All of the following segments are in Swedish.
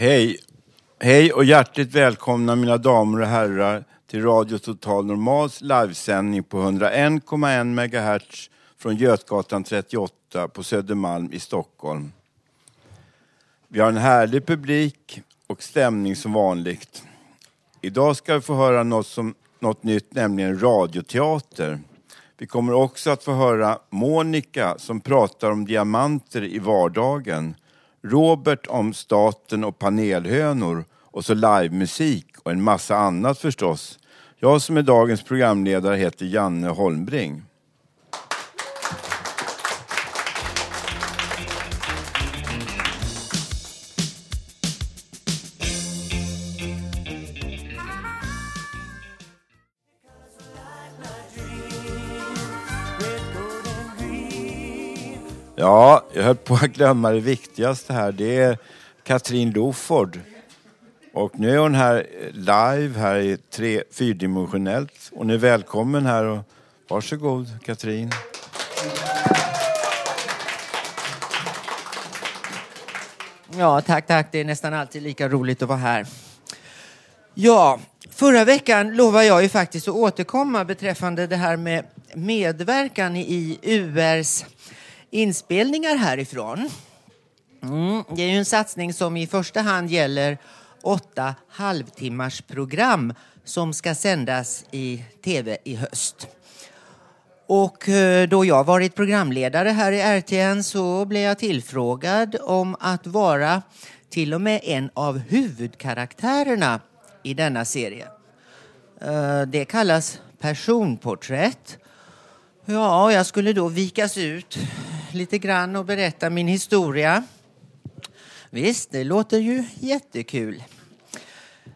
Hej! Hej och hjärtligt välkomna mina damer och herrar till Radio Total Normals livesändning på 101,1 MHz från Götgatan 38 på Södermalm i Stockholm. Vi har en härlig publik och stämning som vanligt. Idag ska vi få höra något, som, något nytt, nämligen radioteater. Vi kommer också att få höra Monica som pratar om diamanter i vardagen. Robert om staten och panelhönor och så livemusik och en massa annat förstås. Jag som är dagens programledare heter Janne Holmbring. Ja, jag höll på att glömma det viktigaste här. Det är Katrin Loford. Och nu är hon här live här i tre, fyrdimensionellt. Hon är välkommen här och varsågod Katrin. Ja, tack, tack. Det är nästan alltid lika roligt att vara här. Ja, förra veckan lovade jag ju faktiskt att återkomma beträffande det här med medverkan i URs inspelningar härifrån. Mm, det är ju en satsning som i första hand gäller åtta halvtimmars program som ska sändas i tv i höst. Och eh, då jag varit programledare här i RTN så blev jag tillfrågad om att vara till och med en av huvudkaraktärerna i denna serie. Eh, det kallas personporträtt. Ja, jag skulle då vikas ut lite grann och berätta min historia. Visst, det låter ju jättekul.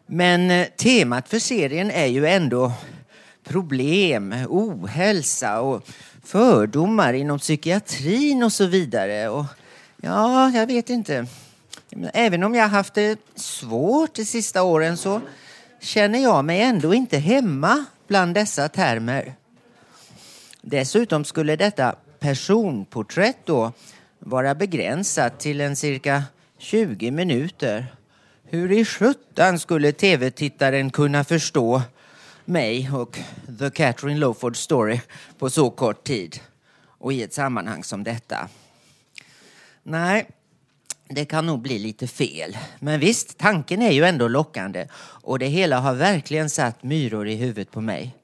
Men eh, temat för serien är ju ändå problem, ohälsa och fördomar inom psykiatrin och så vidare. Och ja, jag vet inte. Även om jag haft det svårt de sista åren så känner jag mig ändå inte hemma bland dessa termer. Dessutom skulle detta personporträtt då vara begränsat till en cirka 20 minuter. Hur i sjutton skulle tv-tittaren kunna förstå mig och The Catherine Lowford Story på så kort tid och i ett sammanhang som detta? Nej, det kan nog bli lite fel. Men visst, tanken är ju ändå lockande och det hela har verkligen satt myror i huvudet på mig.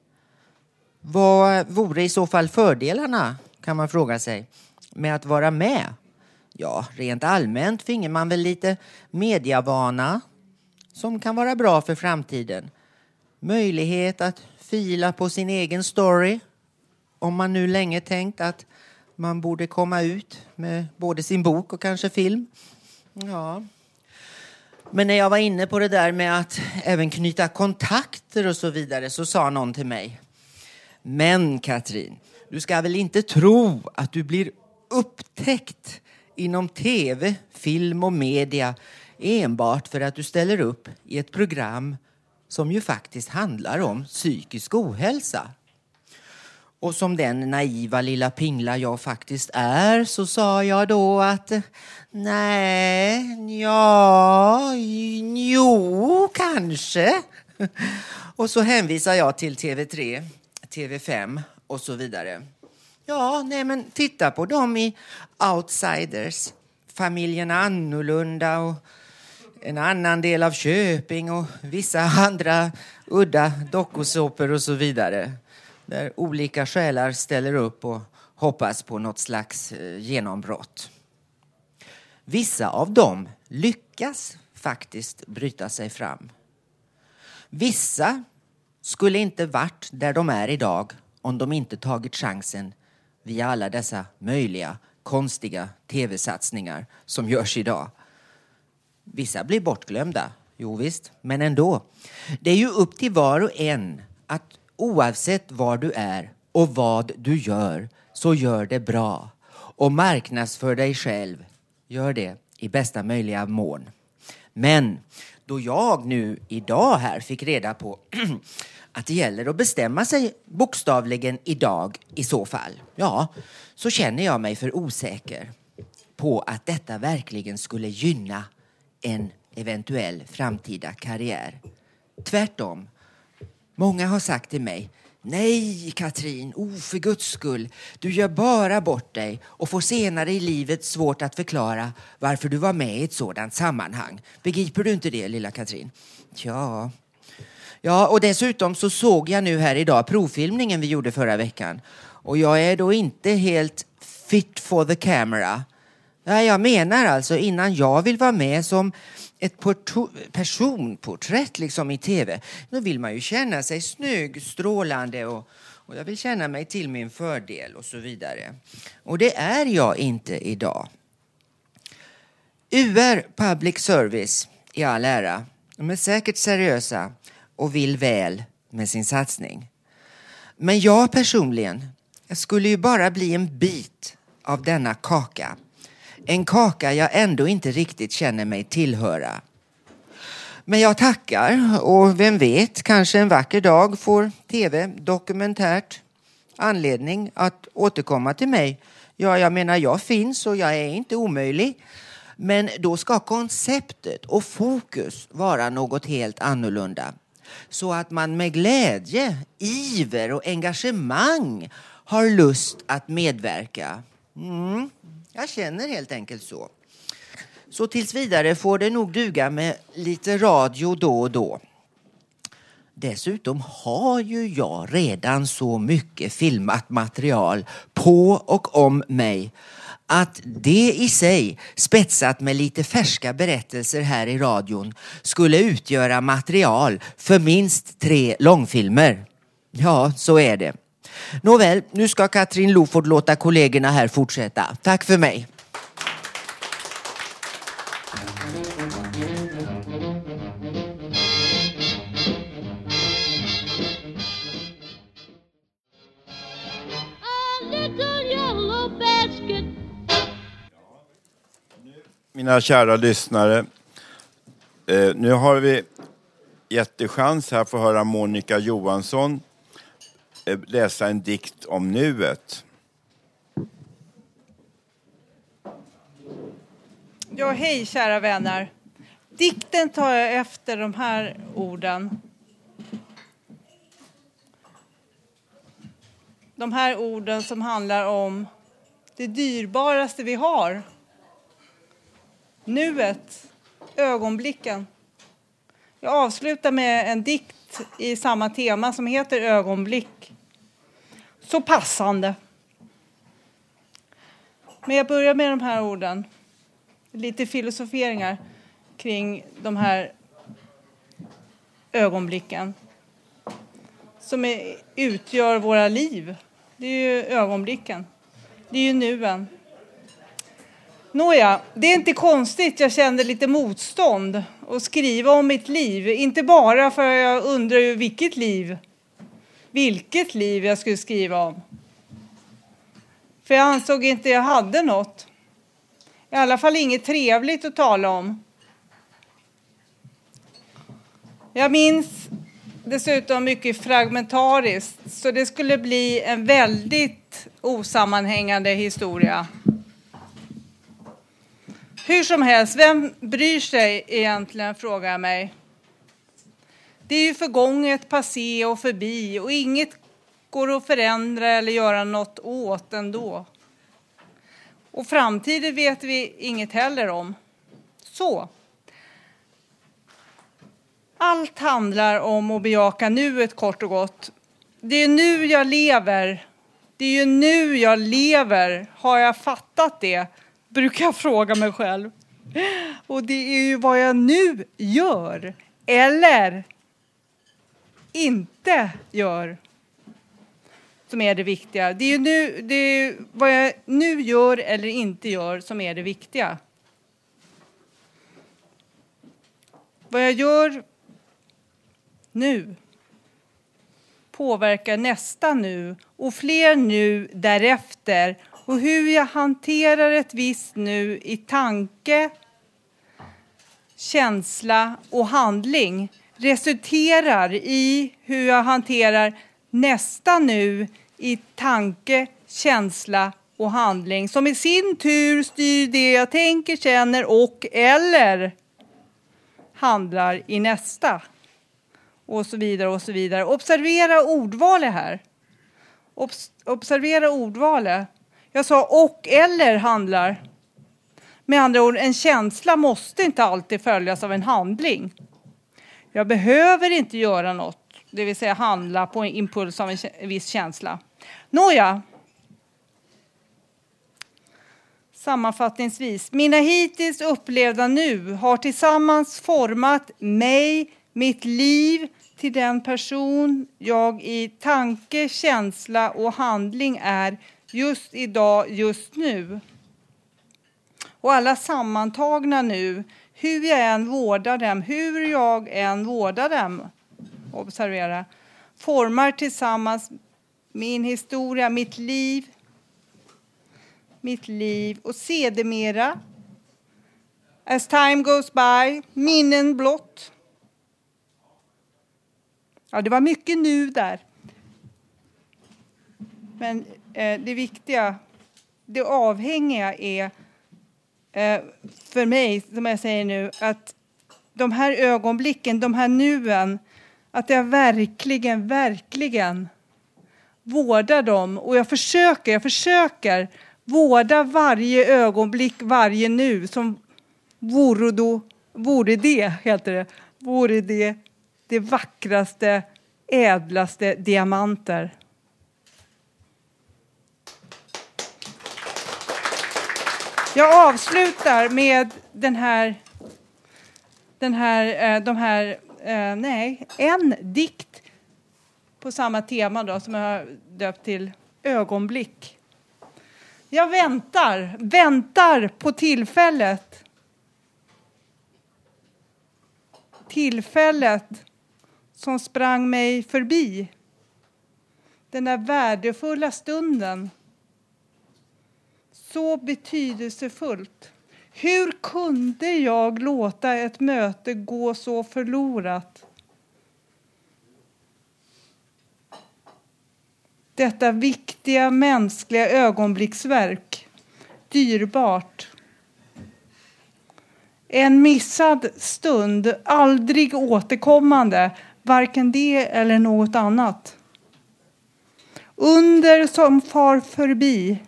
Vad vore i så fall fördelarna, kan man fråga sig, med att vara med? Ja, rent allmänt finge man väl lite mediavana som kan vara bra för framtiden. Möjlighet att fila på sin egen story om man nu länge tänkt att man borde komma ut med både sin bok och kanske film. Ja. Men när jag var inne på det där med att även knyta kontakter och så vidare så sa någon till mig. Men Katrin, du ska väl inte tro att du blir upptäckt inom tv, film och media enbart för att du ställer upp i ett program som ju faktiskt handlar om psykisk ohälsa. Och som den naiva lilla pingla jag faktiskt är så sa jag då att nej, ja, jo, kanske. Och så hänvisar jag till TV3, TV5 och så vidare. Ja, nej men titta på dem i Outsiders. familjen Annorlunda och en annan del av Köping och vissa andra udda dokusåpor och så vidare. Där olika själar ställer upp och hoppas på något slags eh, genombrott. Vissa av dem lyckas faktiskt bryta sig fram. Vissa skulle inte varit där de är idag om de inte tagit chansen via alla dessa möjliga konstiga tv-satsningar som görs idag. Vissa blir bortglömda, jo visst, men ändå. Det är ju upp till var och en att oavsett var du är och vad du gör så gör det bra och marknadsför dig själv. Gör det i bästa möjliga mån. Men då jag nu idag här fick reda på att det gäller att bestämma sig bokstavligen idag i så fall, ja, så känner jag mig för osäker på att detta verkligen skulle gynna en eventuell framtida karriär. Tvärtom. Många har sagt till mig Nej, Katrin, oh, för guds skull. Du gör bara bort dig och får senare i livet svårt att förklara varför du var med i ett sådant sammanhang. Begriper du inte det, lilla Katrin? Ja. Ja, och dessutom så såg jag nu här idag provfilmningen vi gjorde förra veckan. Och jag är då inte helt fit for the camera. Ja, jag menar alltså innan jag vill vara med som ett personporträtt liksom i tv, då vill man ju känna sig snygg, strålande och, och jag vill känna mig till min fördel och så vidare. Och det är jag inte idag. UR Public Service i all ära, de är säkert seriösa och vill väl med sin satsning. Men jag personligen, jag skulle ju bara bli en bit av denna kaka en kaka jag ändå inte riktigt känner mig tillhöra. Men jag tackar och vem vet, kanske en vacker dag får tv dokumentärt anledning att återkomma till mig. Ja, jag menar, jag finns och jag är inte omöjlig. Men då ska konceptet och fokus vara något helt annorlunda. Så att man med glädje, iver och engagemang har lust att medverka. Mm. Jag känner helt enkelt så. Så tills vidare får det nog duga med lite radio då och då. Dessutom har ju jag redan så mycket filmat material på och om mig att det i sig, spetsat med lite färska berättelser här i radion, skulle utgöra material för minst tre långfilmer. Ja, så är det. Nåväl, nu ska Katrin Loford låta kollegorna här fortsätta. Tack för mig. Mina kära lyssnare, eh, nu har vi jättechans här att få höra Monica Johansson Eh, läsa en dikt om nuet. Ja, hej kära vänner. Dikten tar jag efter de här orden. De här orden som handlar om det dyrbaraste vi har. Nuet, ögonblicken. Jag avslutar med en dikt i samma tema som heter Ögonblick. Så passande. Men jag börjar med de här orden. Lite filosoferingar kring de här ögonblicken som är, utgör våra liv. Det är ju ögonblicken. Det är ju nuen. Nåja, det är inte konstigt jag kände lite motstånd att skriva om mitt liv. Inte bara för att jag undrar ju vilket liv, vilket liv jag skulle skriva om. För jag ansåg inte jag hade något. I alla fall inget trevligt att tala om. Jag minns dessutom mycket fragmentariskt, så det skulle bli en väldigt osammanhängande historia. Hur som helst, vem bryr sig egentligen, frågar jag mig. Det är ju förgånget, passé och förbi och inget går att förändra eller göra något åt ändå. Och framtiden vet vi inget heller om. Så. Allt handlar om att bejaka nuet kort och gott. Det är nu jag lever. Det är ju nu jag lever. Har jag fattat det? Brukar jag fråga mig själv. Och det är ju vad jag nu gör. Eller inte gör som är det viktiga. Det är ju nu, det är vad jag nu gör eller inte gör som är det viktiga. Vad jag gör nu påverkar nästa nu och fler nu därefter och hur jag hanterar ett visst nu i tanke, känsla och handling resulterar i hur jag hanterar nästa nu i tanke, känsla och handling som i sin tur styr det jag tänker, känner och eller handlar i nästa. Och så vidare och så vidare. Observera ordvalet här. Obs observera ordvalet. Jag sa och eller handlar. Med andra ord, en känsla måste inte alltid följas av en handling. Jag behöver inte göra något, det vill säga handla på en impuls av en viss känsla. Nåja. Sammanfattningsvis, mina hittills upplevda nu har tillsammans format mig, mitt liv till den person jag i tanke, känsla och handling är just idag, just nu. Och alla sammantagna nu, hur jag än vårdar dem, hur jag än vårdar dem, observera, formar tillsammans min historia, mitt liv, mitt liv och sedermera, as time goes by, minnen blott. Ja, det var mycket nu där. Men Eh, det viktiga, det avhängiga är eh, för mig, som jag säger nu, att de här ögonblicken, de här nuen, att jag verkligen, verkligen vårdar dem. Och jag försöker, jag försöker vårda varje ögonblick, varje nu som vore, då, vore det, heter det, vore det det vackraste, ädlaste diamanter. Jag avslutar med den här, den här, eh, de här, eh, nej, en dikt på samma tema då, som jag har döpt till Ögonblick. Jag väntar, väntar på tillfället. Tillfället som sprang mig förbi. Den där värdefulla stunden. Så betydelsefullt. Hur kunde jag låta ett möte gå så förlorat? Detta viktiga mänskliga ögonblicksverk. Dyrbart. En missad stund, aldrig återkommande, varken det eller något annat. Under som far förbi,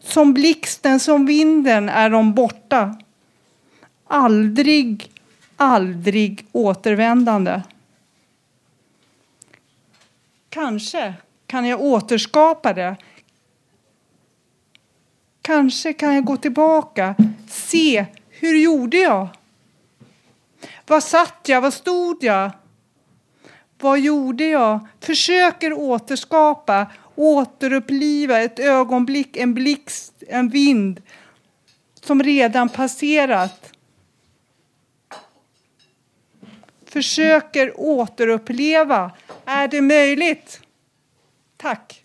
som blixten, som vinden är de borta. Aldrig, aldrig återvändande. Kanske kan jag återskapa det. Kanske kan jag gå tillbaka, se hur gjorde jag? Var satt jag? Var stod jag? Vad gjorde jag? Försöker återskapa, återuppliva ett ögonblick, en blixt, en vind som redan passerat. Försöker återuppleva. Är det möjligt? Tack.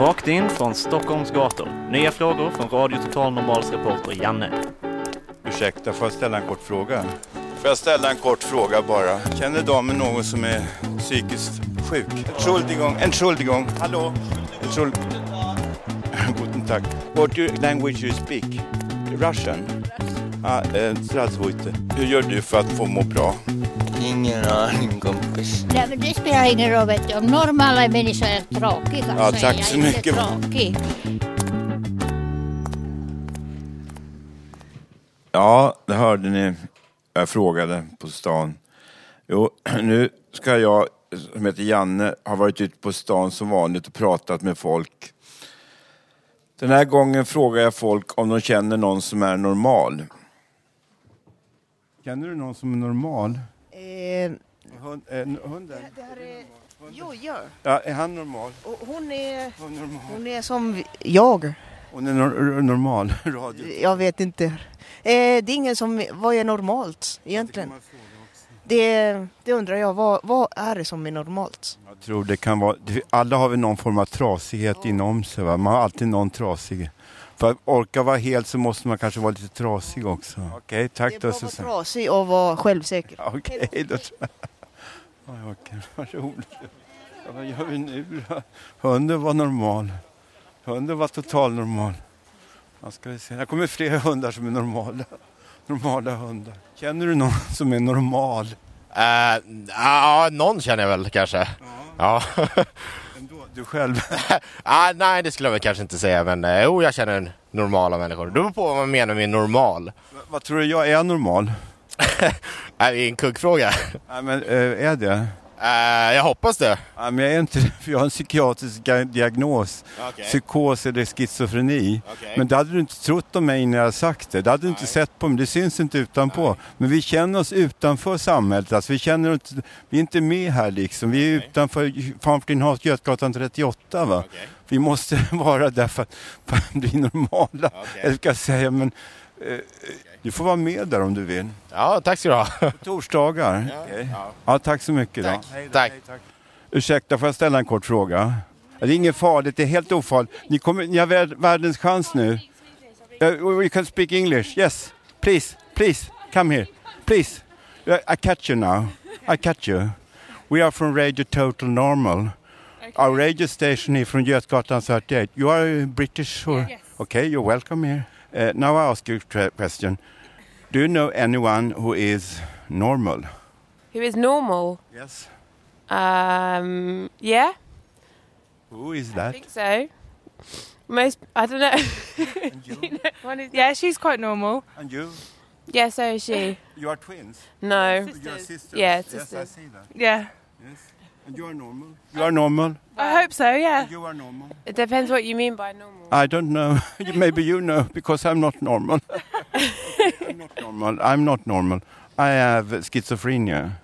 Rakt in från Stockholms gator. Nya frågor från Radio Total Normals reporter Janne. Ursäkta, får jag ställa en kort fråga? Får jag ställa en kort fråga bara? Känner damen någon som är psykiskt sjuk? Entschuldigung, Entschuldigung. Hallå? Entschuldigung. Guten Tag. What language you speak? Russian? Ah, eh, Hur gör du för att få må bra? Ingen aning kompis. Nej, men det spelar ingen roll vet du. Om normala människor är tråkiga Ja, så tack är jag så inte mycket. tråkig. Ja, det hörde ni. Jag frågade på stan. Jo, nu ska jag, som heter Janne, ha varit ute på stan som vanligt och pratat med folk. Den här gången frågar jag folk om de känner någon som är normal. Känner du någon som är normal? Eh, Hund, eh, hunden? jo, gör. Ja, är han normal? Och hon är, Hon är normal. hon är som jag. Hon är nor- normal. Radio. Jag vet inte. Eh, det är ingen som, vad är normalt egentligen? Det, det undrar jag, vad, vad är det som är normalt? Jag tror det kan vara, det- alla har väl någon form av trasighet inom sig. Va? Man har alltid någon trasig. För att orka vara helt så måste man kanske vara lite trasig också. Okej, tack Det är då bara att vara Susanne. trasig och vara självsäker. Okej, då tror jag. Oj, okej, vad roligt. Vad gör vi nu då? Hunden var normal. Hunden var total normal. Ja, ska vi se. Här kommer fler hundar som är normala. Normala hundar. Känner du någon som är normal? Eh, Ja, någon känner jag väl kanske. Ja. Du själv? Ah, nej, det skulle jag väl kanske inte säga, men eh, jo, jag känner normala människor. Det beror på vad man menar med normal. Vad tror du jag är normal? Är det en kuggfråga? Nej, men eh, är det? Eh, jag hoppas det. Ja, men jag är inte för jag har en psykiatrisk diagnos. Okej. Psykos eller schizofreni. Okej. Men det hade du inte trott om mig när jag sagt det. Det hade du inte sett på mig. Det syns inte utanpå. Men vi känner oss utanför samhället. Alltså, vi, känner oss, vi är inte med här liksom. Vi är utanför Farmflinhas Götgatan 38. Va? Vi måste vara där för att, bli normala. Ska jag säga. Men, eh, du får vara med där om du vill. Ja, tack ska du ha. Torsdagar. Okej. Ja, tack så mycket. Då. Tack. Ursäkta, får jag ställa en kort fråga? Det är inget farligt, det är helt ofarligt. Ni, kommer, ni har vär- världens chans nu. Uh, we can speak English, yes. Please, please, come here. Please. I catch you now. I catch you. We are from Radio Total Normal. Our radio station is from Götgatan 38. You are British or? Okay, you're welcome here. Uh, now I ask you a question. Do you know anyone who is normal? Who is normal? Yes. Um, yeah, Who is I that? think so. Most, I don't know. You know, one is- yeah, she's quite normal. And you? Yeah, so is she. You are twins? No. You are sisters? Yeah, Yes, I see that. Yeah. Yes. And you are normal? You are normal? I hope so, yeah. You are normal? It depends what you mean by normal. I don't know. Maybe you know because I'm not normal. I'm not normal. I'm not normal. I have schizophrenia.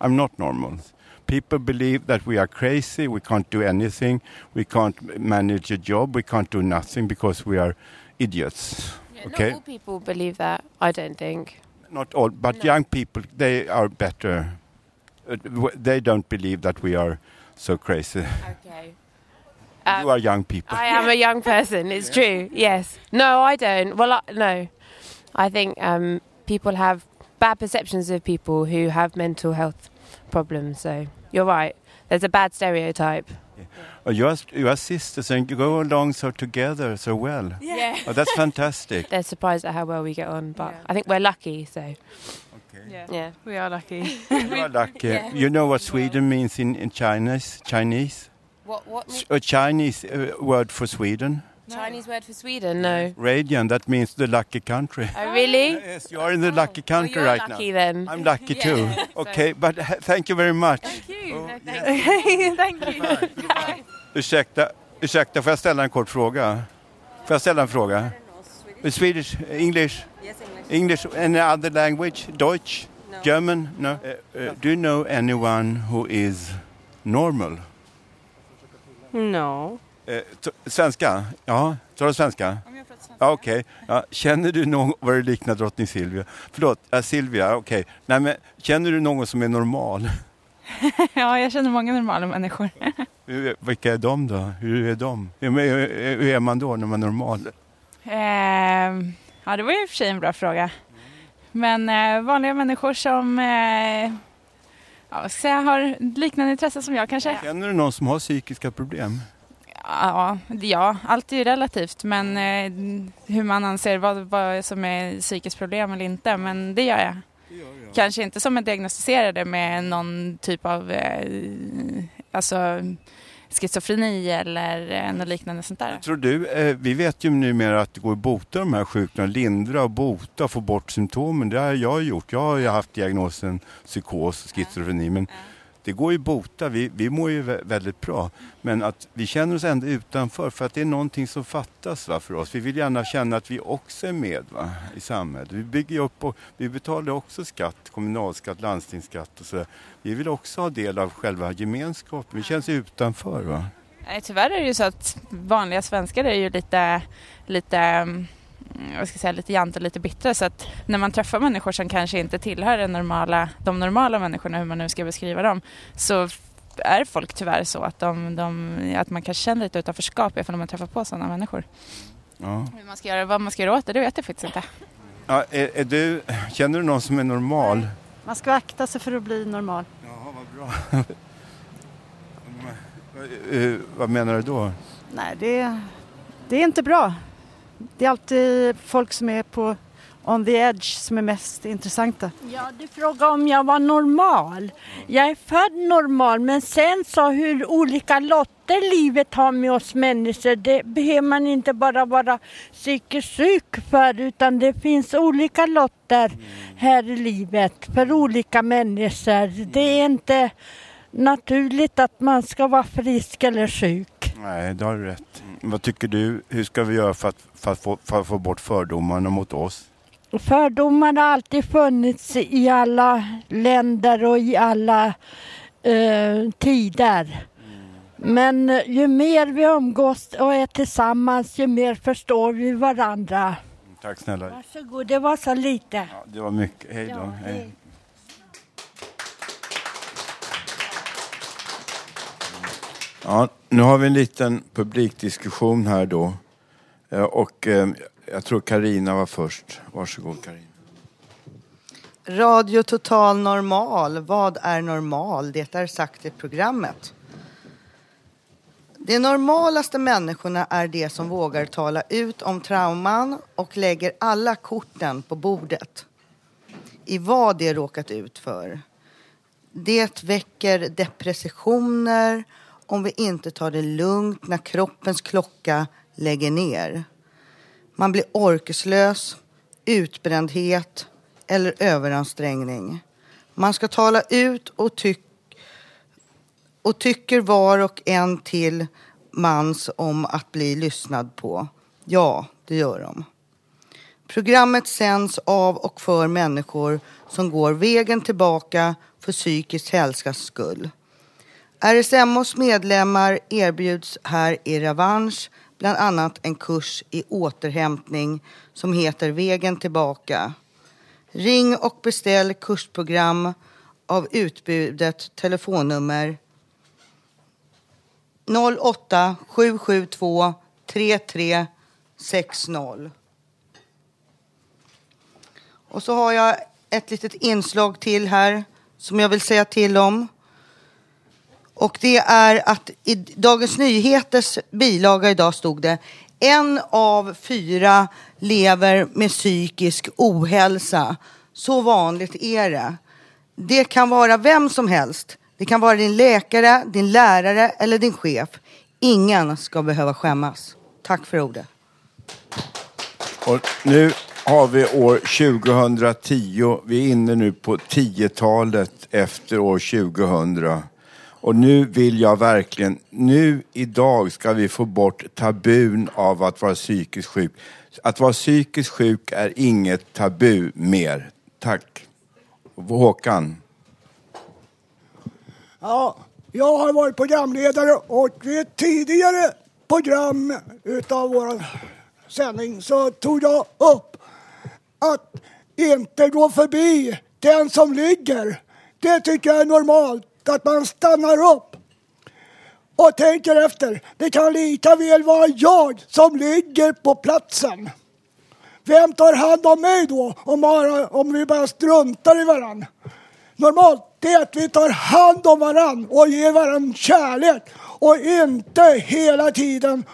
I'm not normal. People believe that we are crazy, we can't do anything, we can't manage a job, we can't do nothing because we are idiots. Yeah, okay? Not all people believe that, I don't think. Not all, but young people, they are better. Uh, w- They don't believe that we are so crazy. Okay. you are young people. I am a young person, it's true, yes. No, I don't. Well, I, no. I think um, people have bad perceptions of people who have mental health problems, so you're right. There's a bad stereotype. Oh, you, are, you are sisters and you go along so together so well. Yeah. Oh, that's fantastic. They're surprised at how well we get on, but I think we're lucky, so. Yeah. Yeah. We are lucky. You are lucky. Yeah. You know what Sweden means in, in Chinese? Chinese? What, what A Chinese uh, word for Sweden? Chinese word for Sweden? No. Radiant, that means the lucky country. Oh, really? Yes, you are in the lucky country you're right lucky now. then. I'm lucky Yeah. too. So- Okay, but uh, thank you very much. Thank you. Thank you. Ursäkta, ursäkta, får jag ställa en kort fråga? Får jag ställa en fråga? Swedish, English? Yes, English. Any other language? Deutsch? No. German? No. Uh, uh, do you know anyone who is normal? No. Eh, svenska? Ja, tar du svenska? Ja, Okej. Ja, känner du någon, vad det liknar drottning Silvia? Förlåt, äh, Silvia, okej. Nej, men känner du någon som är normal? ja, jag känner många normala människor. Hur, vilka är de då? Hur är de? Hur, hur, hur är man då när man är normal? Ehm, ja, det var ju i och för sig en bra fråga. Men eh, vanliga människor som eh, ja, ska jag har liknande intressen som jag kanske. Känner du någon som har psykiska problem? Ja, ja, allt är ju relativt men eh, hur man anser vad, vad som är psykiskt problem eller inte, men det gör jag. Kanske inte som en diagnostiserade med någon typ av eh, alltså, schizofreni eller eh, något liknande sånt där. Tror du, eh, vi vet ju numera att det går att bota de här sjukdomarna, lindra och bota få bort symptomen. Det har jag gjort. Jag har ju haft diagnosen psykos och schizofreni. Men det går ju att bota, vi, vi mår ju väldigt bra. Men att vi känner oss ändå utanför för att det är någonting som fattas va, för oss. Vi vill gärna känna att vi också är med va, i samhället. Vi bygger upp och vi betalar också skatt, kommunalskatt, landstingsskatt och så. Vi vill också ha del av själva gemenskapen. Vi känns utanför va. Nej, tyvärr är det ju så att vanliga svenskar är ju lite, lite mm, mm, vad ska jag säga, lite jant och lite bittra så att när man träffar människor som kanske inte tillhör den normala, de normala människorna, hur man nu ska beskriva dem, så är folk tyvärr så att, de, de, att man kanske känner lite utanförskap ifall man träffar på sådana människor. Ja. Hur man ska göra, vad man ska göra åt det, det vet jag faktiskt inte. Ja, är, är du, känner du någon som är normal? Man ska akta sig för att bli normal. Jaha, vad bra. Eh, vad menar du då? Nej, det, det är inte bra. Det är alltid folk som är på on the edge som är mest intressanta. Ja, du frågade om jag var normal. Jag är född normal, men sen så hur olika lotter livet har med oss människor, det behöver man inte bara vara psykiskt sjuk för, utan det finns olika lotter här i livet för olika människor. Det är inte naturligt att man ska vara frisk eller sjuk. Nej, det har du rätt. Vad tycker du? Hur ska vi göra för att, för att, få, för att få bort fördomarna mot oss? Fördomar har alltid funnits i alla länder och i alla eh, tider. Men eh, ju mer vi umgås och är tillsammans, ju mer förstår vi varandra. Tack snälla. Varsågod, det var så lite. Det var mycket. Hej då. Hej. Ja, nu har vi en liten publikdiskussion här då. Eh, och eh, jag tror Karina var först. Varsågod Karina. Radio Total Normal. Vad är normal? Det är sagt i programmet. De normalaste människorna är de som vågar tala ut om trauman och lägger alla korten på bordet. I vad de råkat ut för. Det väcker depressioner om vi inte tar det lugnt när kroppens klocka lägger ner. Man blir orkeslös, utbrändhet eller överansträngning. Man ska tala ut och, tyck och tycker var och en till mans om att bli lyssnad på. Ja, det gör de. Programmet sänds av och för människor som går vägen tillbaka för psykisk hälsas skull. RSMHs medlemmar erbjuds här i revansch bland annat en kurs i återhämtning som heter Vägen tillbaka. Ring och beställ kursprogram av utbudet telefonnummer 08 772 3360. Och så har jag ett litet inslag till här som jag vill säga till om. Och det är att i Dagens Nyheters bilaga idag stod det en av fyra lever med psykisk ohälsa. Så vanligt är det. Det kan vara vem som helst. Det kan vara din läkare, din lärare eller din chef. Ingen ska behöva skämmas. Tack för ordet. Och nu har vi år 2010. Vi är inne nu på 10-talet efter år 2000. Och nu vill jag verkligen, nu idag ska vi få bort tabun av att vara psykiskt sjuk. Att vara psykiskt sjuk är inget tabu mer. Tack. Håkan. Ja, jag har varit programledare och vid ett tidigare program utav vår sändning så tog jag upp att inte gå förbi den som ligger. Det tycker jag är normalt, att man stannar upp och tänker efter. Det kan lika väl vara jag som ligger på platsen. Vem tar hand om mig då om, bara, om vi bara struntar i varandra? normalt det är att vi tar hand om varann och ger varann kärlek och inte hela tiden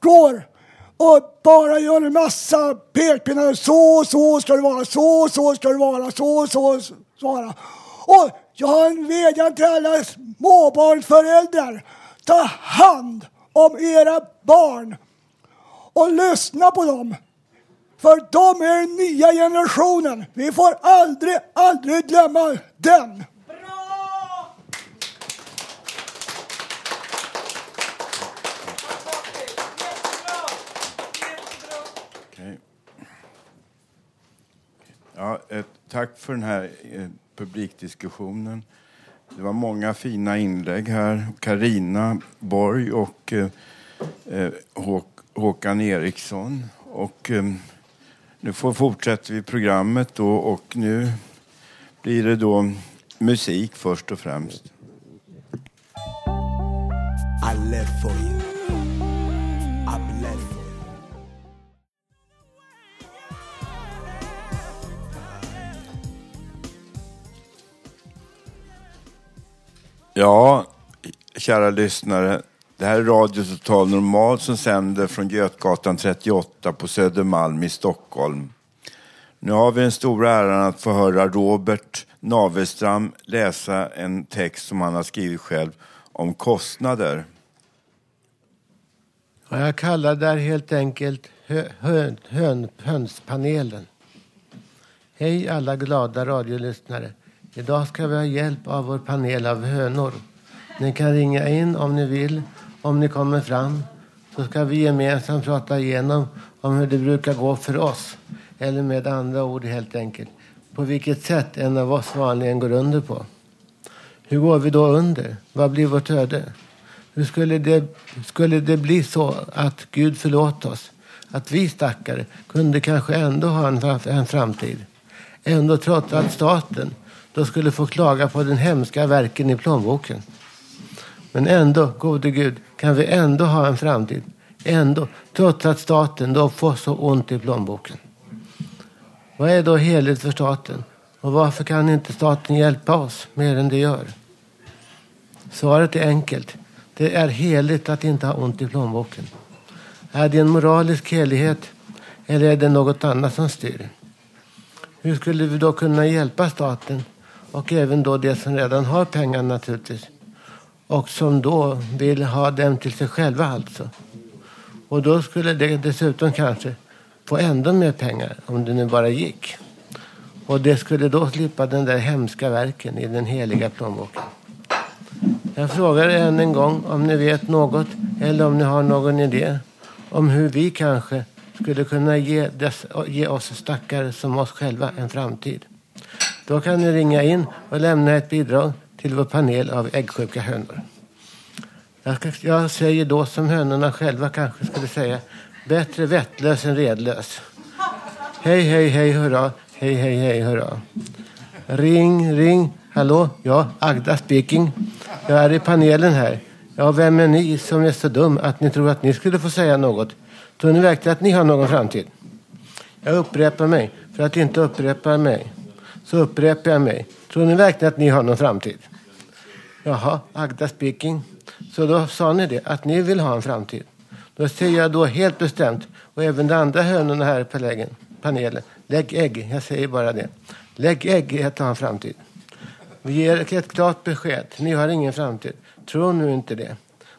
går och bara gör en massa pekpinnar. Så så ska det vara, så så ska det vara, så så ska det vara. Och jag har en vädjan till alla småbarnsföräldrar. Ta hand om era barn och lyssna på dem. För de är den nya generationen. Vi får aldrig, aldrig glömma den. Okej. Ja, ett, tack för den här eh, publikdiskussionen. Det var många fina inlägg här. Karina Borg och eh, eh Håkan Eriksson. Och, eh, nu får fortsätter vi programmet då och nu blir det då musik först och främst. I live for you. Ja, kära lyssnare. Det här är Radio Total Normal som sänder från Götgatan 38 på Södermalm i Stockholm. Nu har vi den stora äran att få höra Robert Navestram läsa en text som han har skrivit själv om kostnader. Ja, jag kallar det här helt enkelt hö, hö, hön, hönspanelen. Hej alla glada radiolyssnare. Idag ska vi ha hjälp av vår panel av hönor. Ni kan ringa in om ni vill, om ni kommer fram. Så ska vi gemensamt prata igenom om hur det brukar gå för oss. Eller med andra ord helt enkelt. På vilket sätt en av oss vanligen går under på. Hur går vi då under? Vad blir vårt öde? Hur skulle det, skulle det bli så att Gud förlåt oss? Att vi stackare kunde kanske ändå ha en, en framtid? Ändå trots att staten de skulle få klaga på den hemska verken i plånboken. Men ändå, gode Gud, kan vi ändå ha en framtid. Ändå, trots att staten då får så ont i plånboken. Vad är då heligt för staten? Och varför kan inte staten hjälpa oss mer än det gör? Svaret är enkelt. Det är heligt att inte ha ont i plånboken. Är det en moralisk helighet eller är det något annat som styr? Hur skulle vi då kunna hjälpa staten och även då de som redan har pengar naturligtvis och som då vill ha dem till sig själva alltså? Och då skulle det dessutom kanske få ändå mer pengar om det nu bara gick. Och det skulle då slippa den där hemska verken i den heliga plånboken. Jag frågar än en gång om ni vet något eller om ni har någon idé om hur vi kanske skulle kunna ge, dess, ge oss stackare som oss själva en framtid. Då kan ni ringa in och lämna ett bidrag till vår panel av äggsjuka hönor. Jag, säger då som hönorna själva kanske skulle säga bättre vettlös än redlös. Hej, hej, hej, hurra. Hej, hej, hej, hurra. Ring, ring. Hallå? Ja, Agda speaking. Jag är i panelen här. Ja, vem är ni som är så dum att ni tror att ni skulle få säga något? Tror ni verkligen att ni har någon framtid? Jag upprepar mig. För att inte upprepa mig så upprepar jag mig. Tror ni verkligen att ni har någon framtid? Jaha, Agda speaking. Så då sa ni det, att ni vill ha en framtid. Då säger jag då helt bestämt, och även de andra hönorna här på lägen, panelen, lägg ägg. Jag säger bara det. Lägg ägg i att ha en framtid. Vi ger ett klart besked. Ni har ingen framtid. Tro nu inte det.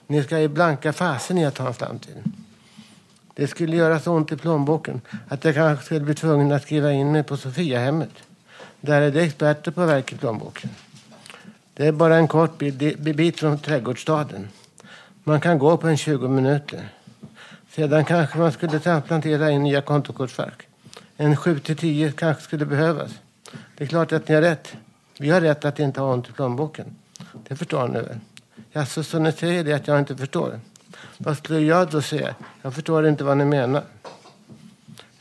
Ni ska i blanka fasen i att ha en framtid. Det skulle göra så ont i plånboken att jag kanske skulle bli tvungen att skriva in mig på Sofiahemmet. Där är det experter på verk i plånboken. Det är bara en kort bit från trädgårdsstaden. Man kan gå på en 20 minuter. Sedan kanske man skulle transplantera in nya kontokortsfack. En 7 till 10 kanske skulle behövas. Det är klart att ni har rätt. Vi har rätt att inte ha ont i plånboken. Det förstår ni väl? Jaså, så ni säger det att jag inte förstår? Vad skulle jag då säga? Jag förstår inte vad ni menar.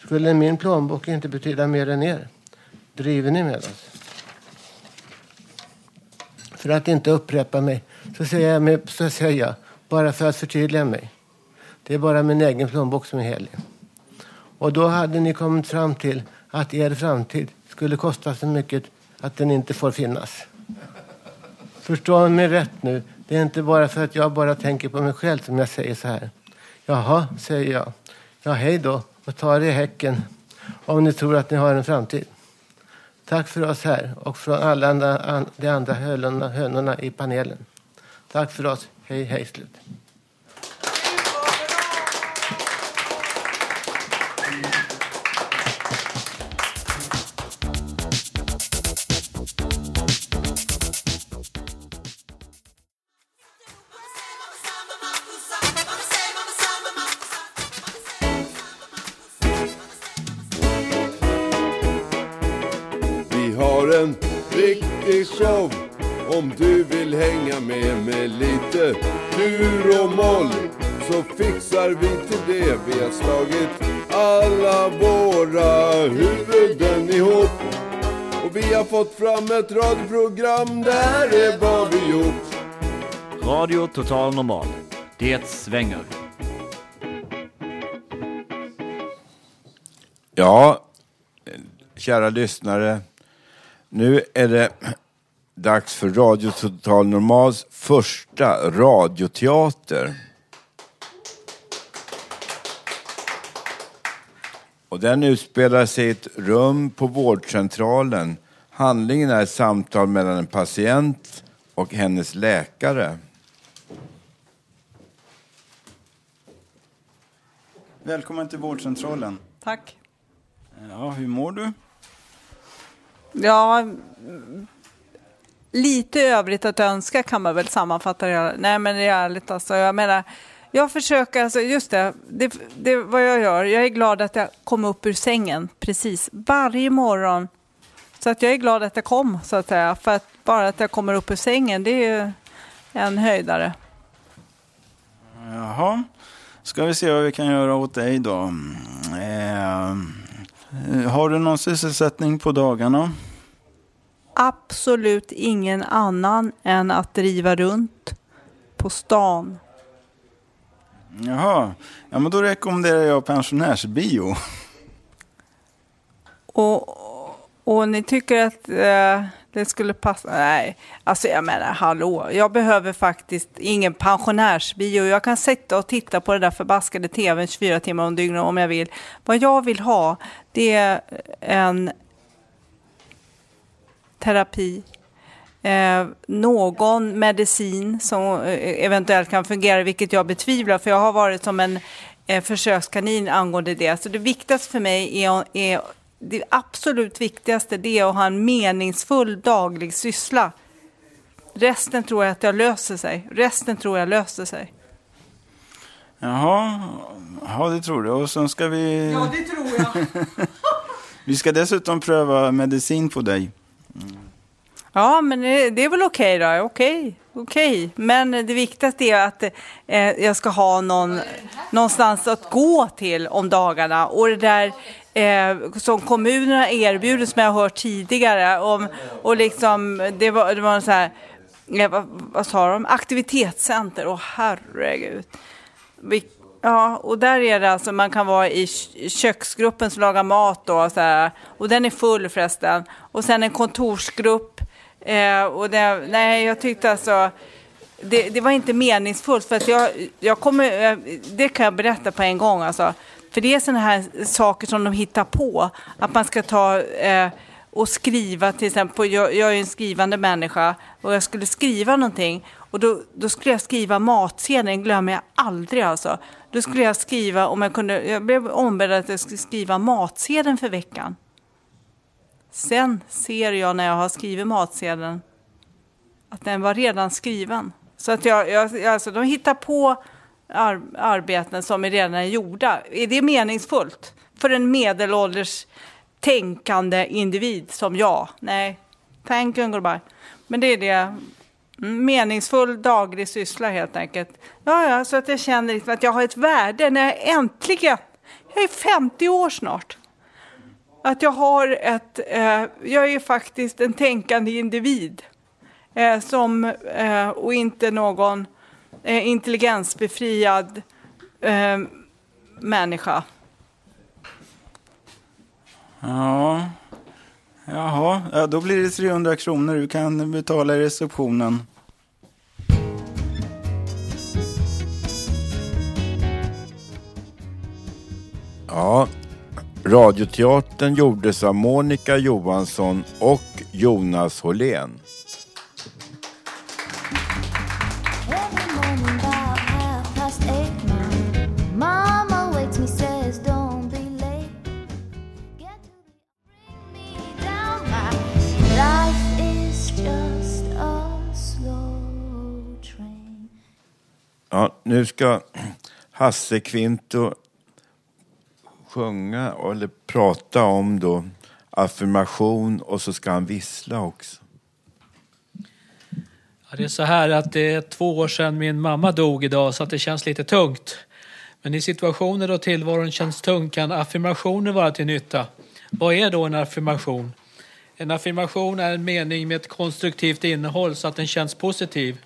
Skulle min plånbok inte betyda mer än er? Driver ni med oss? För att inte upprepa mig så säger jag, mig, så säger jag bara för att förtydliga mig. Det är bara min egen plånbok som är helig. Och då hade ni kommit fram till att er framtid skulle kosta så mycket att den inte får finnas. Förstå mig rätt nu. Det är inte bara för att jag bara tänker på mig själv som jag säger så här. Jaha, säger jag. Ja, hej då och ta er i häcken om ni tror att ni har en framtid. Tack för oss här och från alla de andra hönorna, hönorna i panelen. Tack för oss. Hej, hej, slut. Normal. Det svänger. Ja, kära lyssnare. Nu är det dags för Radio Total Normals första radioteater. Och den utspelar sig i ett rum på vårdcentralen. Handlingen är ett samtal mellan en patient och hennes läkare. Välkommen till vårdcentralen. Tack. Ja, hur mår du? Ja, lite övrigt att önska kan man väl sammanfatta det. Nej, men det är ärligt alltså. Jag menar, jag försöker, alltså just det, det, det vad jag gör. Jag är glad att jag kom upp ur sängen precis varje morgon. Så att jag är glad att jag kom, så att säga. För att bara att jag kommer upp ur sängen, det är ju en höjdare. Jaha, ska vi se vad vi kan göra åt dig då. Eh, har du någon sysselsättning på dagarna? Absolut ingen annan än att driva runt på stan. Jaha, ja men då rekommenderar jag pensionärsbio. Och, och ni tycker att eh, det skulle passa? Nej, alltså jag menar hallå, jag behöver faktiskt ingen pensionärsbio. Jag kan sitta och titta på den där förbaskade tvn 24 timmar om dygnet om jag vill. Vad jag vill ha, det är en terapi. Eh, någon medicin som eh, eventuellt kan fungera, vilket jag betvivlar, för jag har varit som en eh, försökskanin angående det. Så det viktigaste för mig är, är det absolut viktigaste det är att ha en meningsfull daglig syssla. Resten tror jag att jag löser sig. Resten tror jag löser sig. Jaha, ja det tror du. Och sen ska vi... Ja, det tror jag. vi ska dessutom pröva medicin på dig. Ja, men det det är väl okej då. Okej, okej. Men det viktigaste är att eh, jag ska ha någon, någonstans att gå till om dagarna. Och det där eh, som kommunerna erbjuder, som jag har hört tidigare, om, och liksom, det var, det var så här, eh, vad, vad sa de, aktivitetscenter, åh herregud. Vi, ja, och där är det alltså, man kan vara i köksgruppen som lagar mat då, så här, och den är full förresten. Och sen en kontorsgrupp, eh, och det, nej, jag tyckte alltså, det, det var inte meningsfullt för att jag, jag kommer, eh, det kan jag berätta på en gång alltså. För det är sådana här saker som de hittar på. Att man ska ta eh, och skriva till exempel, jag, jag är en skrivande människa och jag skulle skriva någonting och då, då skulle jag skriva matsedeln, glömmer jag aldrig alltså. Då skulle jag skriva, om jag kunde, jag blev ombedd att jag skulle skriva matsedeln för veckan. Sen ser jag när jag har skrivit matsedeln att den var redan skriven. Så att jag, jag alltså de hittar på ar arbeten som är redan är gjorda. Är det meningsfullt för en medelålders tänkande individ som jag? Nej, thank you goodbye. Men det är det. Mm, meningsfull daglig syssla helt enkelt. Ja, ja, så att jag känner liksom att jag har ett värde när jag äntligen, jag är 50 år snart. Att jag har ett, eh, jag är faktiskt en tänkande individ. Eh, som, eh, och inte någon eh, intelligensbefriad eh, människa. Ja. Jaha, ja, då blir det 300 kronor. Du kan betala i receptionen. Ja, Radioteatern gjordes av Monica Johansson och Jonas Hållén. Ja, nu ska Hasse Kvinto sjunga eller prata om då affirmation och så ska han vissla också. Ja, det är så här att det är två år sedan min mamma dog idag så att det känns lite tungt. Men i situationer då tillvaron känns tung kan affirmationer vara till nytta. Vad är då en affirmation? En affirmation är en mening med ett konstruktivt innehåll så att den känns positiv.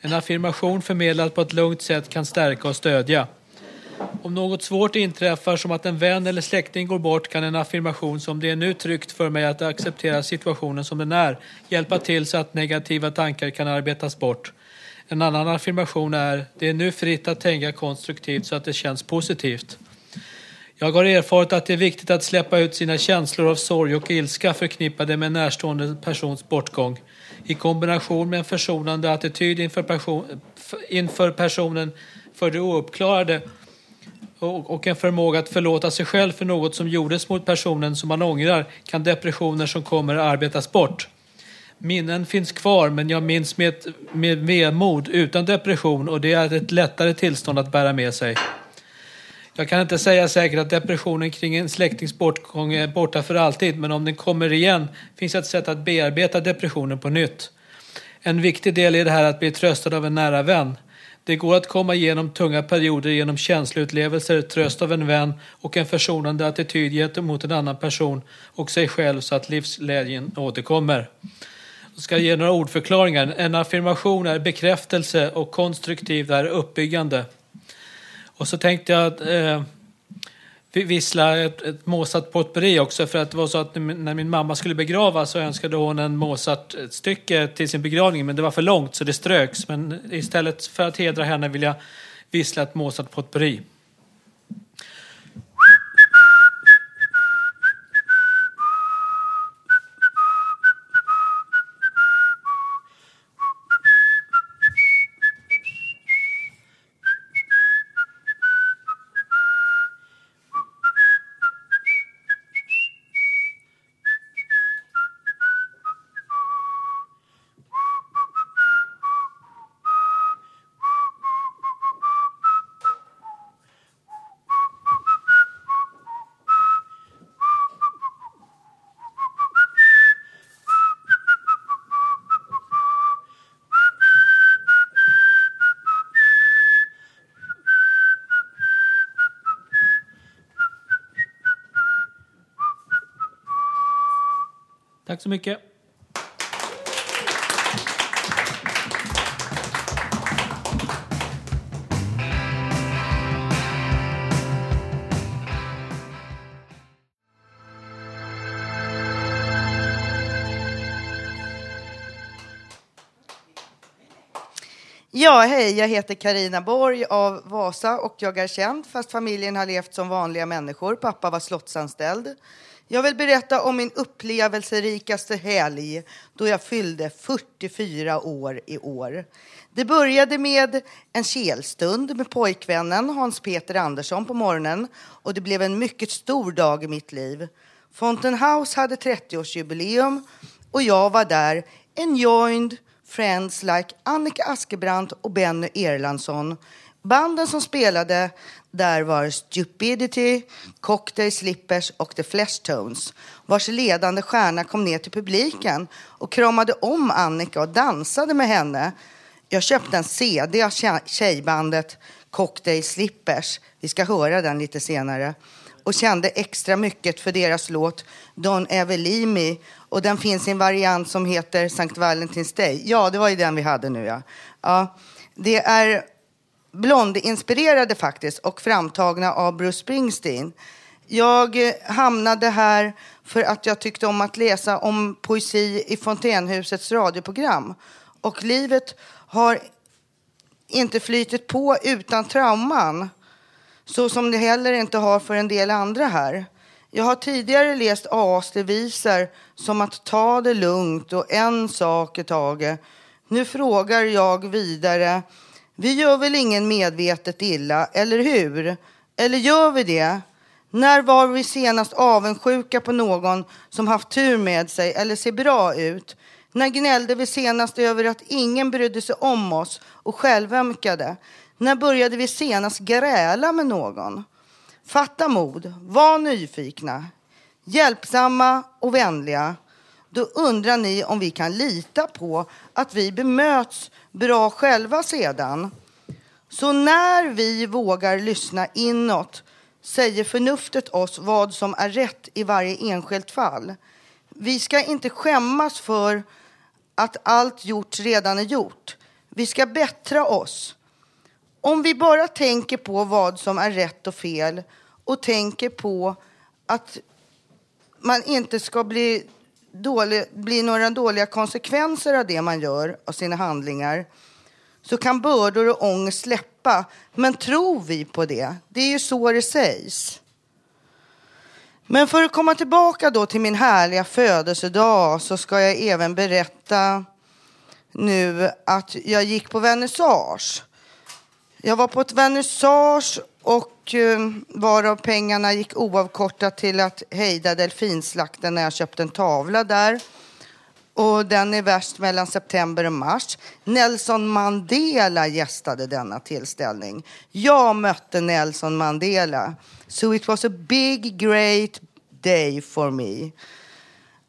En affirmation förmedlad på ett lugnt sätt kan stärka och stödja. Om något svårt inträffar som att en vän eller släkting går bort kan en affirmation som det är nu tryggt för mig att acceptera situationen som den är hjälpa till så att negativa tankar kan arbetas bort. En annan affirmation är det är nu fritt att tänka konstruktivt så att det känns positivt. Jag har erfarit att det är viktigt att släppa ut sina känslor av sorg och ilska förknippade med en närstående persons bortgång. I kombination med en försonande attityd inför, person, inför personen för det ouppklarade och och en förmåga att förlåta sig själv för något som gjordes mot personen som man ångrar kan depressioner som kommer arbetas bort. Minnen finns kvar men jag minns med, med vemod utan depression och det är ett lättare tillstånd att bära med sig. Jag kan inte säga säkert att depressionen kring en släktings bortgång är borta för alltid men om den kommer igen finns ett sätt att bearbeta depressionen på nytt. En viktig del i det här är att bli tröstad av en nära vän. Det går att komma igenom tunga perioder genom känsloupplevelser, tröst av en vän och en försonande attityd gentemot en annan person och sig själv så att livsglädjen återkommer. Jag ska ge några ordförklaringar. En affirmation är bekräftelse och konstruktiv är uppbyggande. Och så tänkte jag eh, vissla ett, ett Mozart potpurri också för att det var så att när min mamma skulle begravas så önskade hon en Mozart-stycke till sin begravning men det var för långt så det ströks. Men istället för att hedra henne vill jag vissla ett Mozart potpurri. Tack så mycket. Ja, hej, jag heter Karina Borg av Vasa och jag är känd fast familjen har levt som vanliga människor. Pappa var slottsanställd. Jag vill berätta om min upplevelserikaste helg då jag fyllde 44 år i år. Det började med en kelstund med pojkvännen Hans-Peter Andersson på morgonen och det blev en mycket stor dag i mitt liv. Fountain House hade 30-årsjubileum och jag var där enjoined friends like Annika Askebrandt och Benny Erlandsson. Banden som spelade där var Stupidity, Cocktail Slippers och The Fleshtones vars ledande stjärna kom ner till publiken och kramade om Annika och dansade med henne. Jag köpte en CD av tjejbandet Cocktail Slippers. Vi ska höra den lite senare. Och kände extra mycket för deras låt Don Evelimi. Och den finns i en variant som heter St. Valentine's Day. Ja, det var ju den vi hade nu ja. ja det är Blondinspirerade, faktiskt och framtagna av Bruce Springsteen. Jag eh, hamnade här för att jag tyckte om att läsa om poesi i Fontänhusets radioprogram. Och livet har inte flytit på utan trauman. Så som det heller inte har för en del andra här. Jag har tidigare läst AS-deviser som att ta det lugnt och en sak i taget. Nu frågar jag vidare. Vi gör väl ingen medvetet illa, eller hur? Eller gör vi det? När var vi senast avundsjuka på någon som haft tur med sig eller ser bra ut? När gnällde vi senast över att ingen brydde sig om oss och självömkade? När började vi senast gräla med någon? Fatta mod, var nyfikna, hjälpsamma och vänliga. Då undrar ni om vi kan lita på att vi bemöts bra själva sedan. Så när vi vågar lyssna inåt säger förnuftet oss vad som är rätt i varje enskilt fall. Vi ska inte skämmas för att allt gjort redan är gjort. Vi ska bättra oss. Om vi bara tänker på vad som är rätt och fel och tänker på att man inte ska bli, dålig, blir några dåliga konsekvenser av det man gör, av sina handlingar, så kan bördor och ångest släppa. Men tror vi på det? Det är ju så det sägs. Men för att komma tillbaka då till min härliga födelsedag så ska jag även berätta nu att jag gick på vernissage. Jag var på ett vernissage och eh, varav pengarna gick oavkortat till att hejda delfinslakten när jag köpte en tavla där. Och den är värst mellan september och mars. Nelson Mandela gästade denna tillställning. Jag mötte Nelson Mandela. So it was a big great day for me.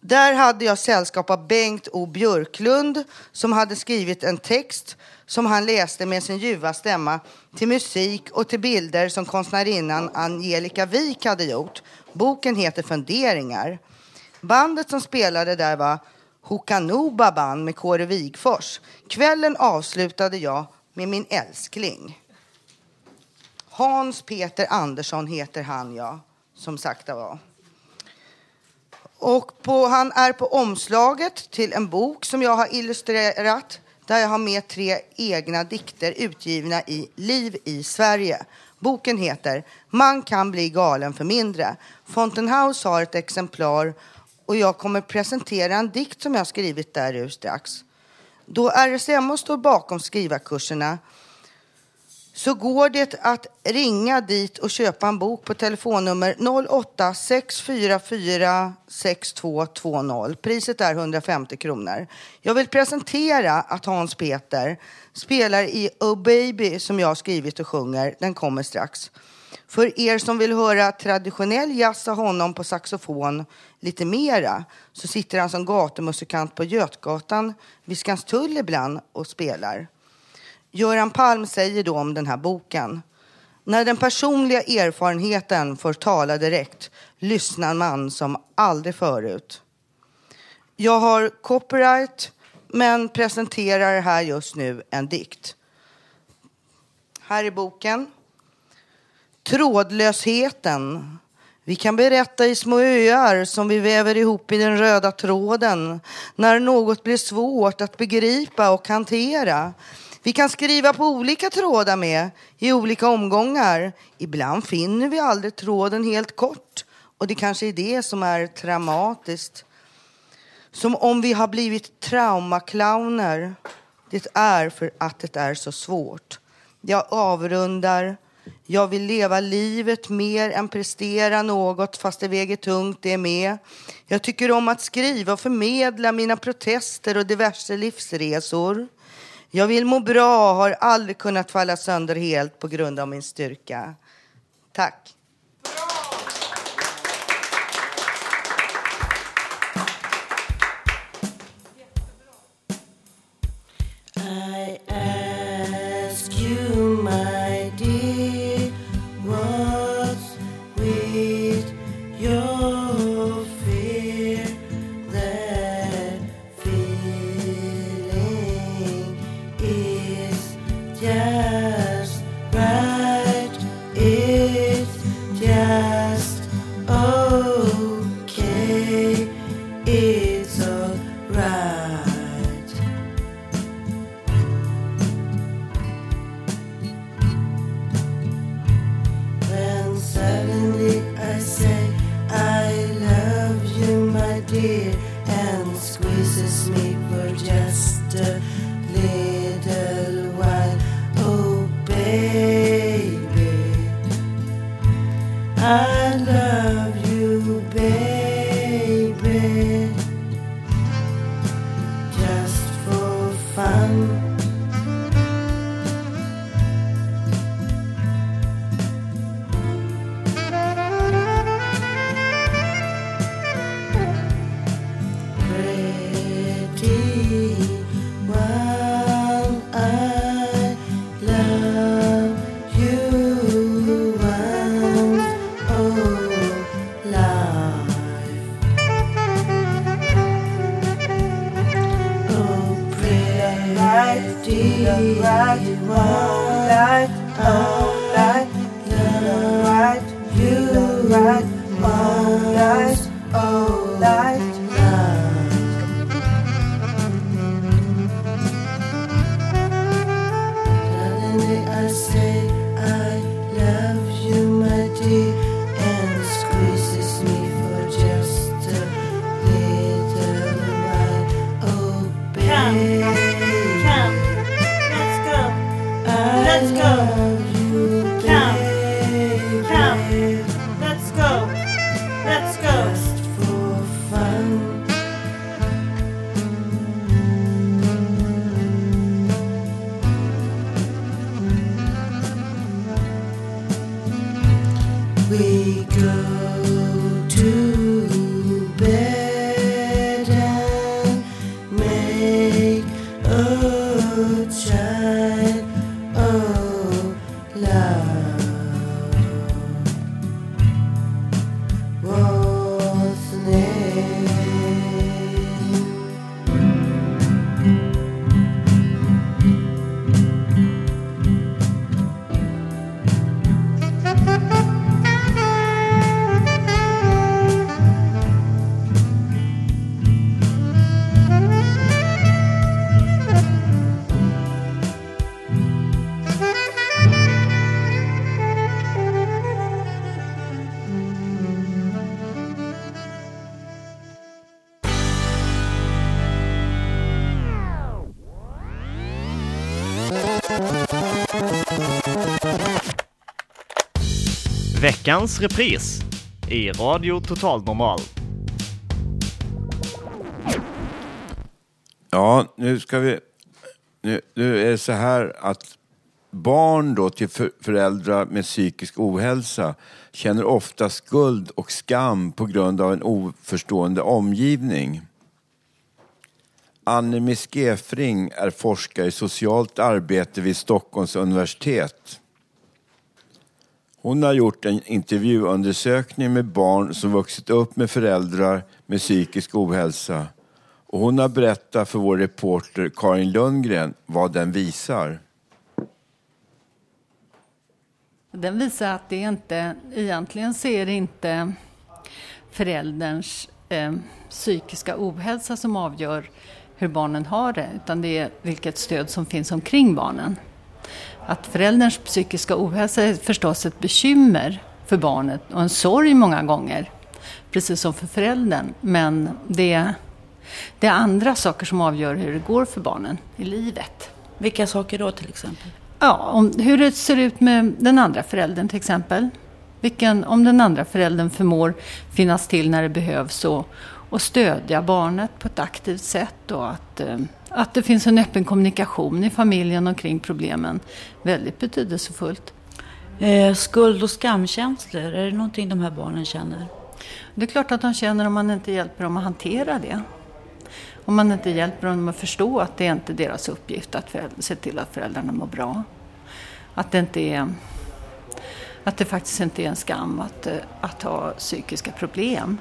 Där hade jag sällskap av Bengt O Björklund som hade skrivit en text som han läste med sin ljuva stämma till musik och till bilder som konstnärinnan Angelica Wik hade gjort. Boken heter Funderingar. Bandet som spelade där var Hokanuba band med Kåre Wigfors. Kvällen avslutade jag med min älskling. Hans Peter Andersson heter han, ja, som sagt var. Och på, han är på omslaget till en bok som jag har illustrerat där jag har med tre egna dikter utgivna i Liv i Sverige. Boken heter Man kan bli galen för mindre. Fountain House har ett exemplar och jag kommer presentera en dikt som jag skrivit där ur strax. Då RSMH står bakom skrivarkurserna så går det att ringa dit och köpa en bok på telefonnummer 08 644 6220. Priset är 150 kronor. Jag vill presentera att Hans Peter spelar i Oh Baby som jag skrivit och sjunger. Den kommer strax. För er som vill höra traditionell jazz av honom på saxofon lite mera så sitter han som gatumusikant på Götgatan vid Skanstull ibland och spelar. Göran Palm säger då om den här boken. När den personliga erfarenheten får tala direkt lyssnar man som aldrig förut. Jag har copyright men presenterar här just nu en dikt. Här är boken. Trådlösheten. Vi kan berätta i små öar som vi väver ihop i den röda tråden när något blir svårt att begripa och hantera. Vi kan skriva på olika trådar med i olika omgångar. Ibland finner vi aldrig tråden helt kort och det kanske är det som är traumatiskt. Som om vi har blivit traumaclowner. Det är för att det är så svårt. Jag avrundar. Jag vill leva livet mer än prestera något fast det väger tungt det med. Jag tycker om att skriva och förmedla mina protester och diverse livsresor. Jag vill må bra, och har aldrig kunnat falla sönder helt på grund av min styrka. Tack. Veckans repris i Radio Total Normal. Ja, nu ska vi... Nu, nu är det så här att barn då till för, föräldrar med psykisk ohälsa känner ofta skuld och skam på grund av en oförstående omgivning. Anne Miskefring är forskare i socialt arbete vid Stockholms universitet. Hon har gjort en intervjuundersökning med barn som vuxit upp med föräldrar med psykisk ohälsa. Och hon har berättat för vår reporter Karin Lundgren vad den visar. Den visar att det inte, egentligen ser inte förälderns eh, psykiska ohälsa som avgör hur barnen har det, utan det är vilket stöd som finns omkring barnen. Att förälderns psykiska ohälsa är förstås ett bekymmer för barnet och en sorg många gånger, precis som för föräldern. Men det är, det är andra saker som avgör hur det går för barnen i livet. Vilka saker då till exempel? Ja, om hur det ser ut med den andra föräldern till exempel. Vilken, om den andra föräldern förmår finnas till när det behövs och, och stödja barnet på ett aktivt sätt och att, eh, att det finns en öppen kommunikation i familjen omkring problemen. Väldigt betydelsefullt. Eh, skuld och skamkänslor, är det någonting de här barnen känner? Det är klart att de känner om man inte hjälper dem att hantera det. Om man inte hjälper dem att förstå att det är inte deras uppgift att se till att föräldrarna mår bra. Att det, inte är, att det faktiskt inte är en skam att, eh, att ha psykiska problem.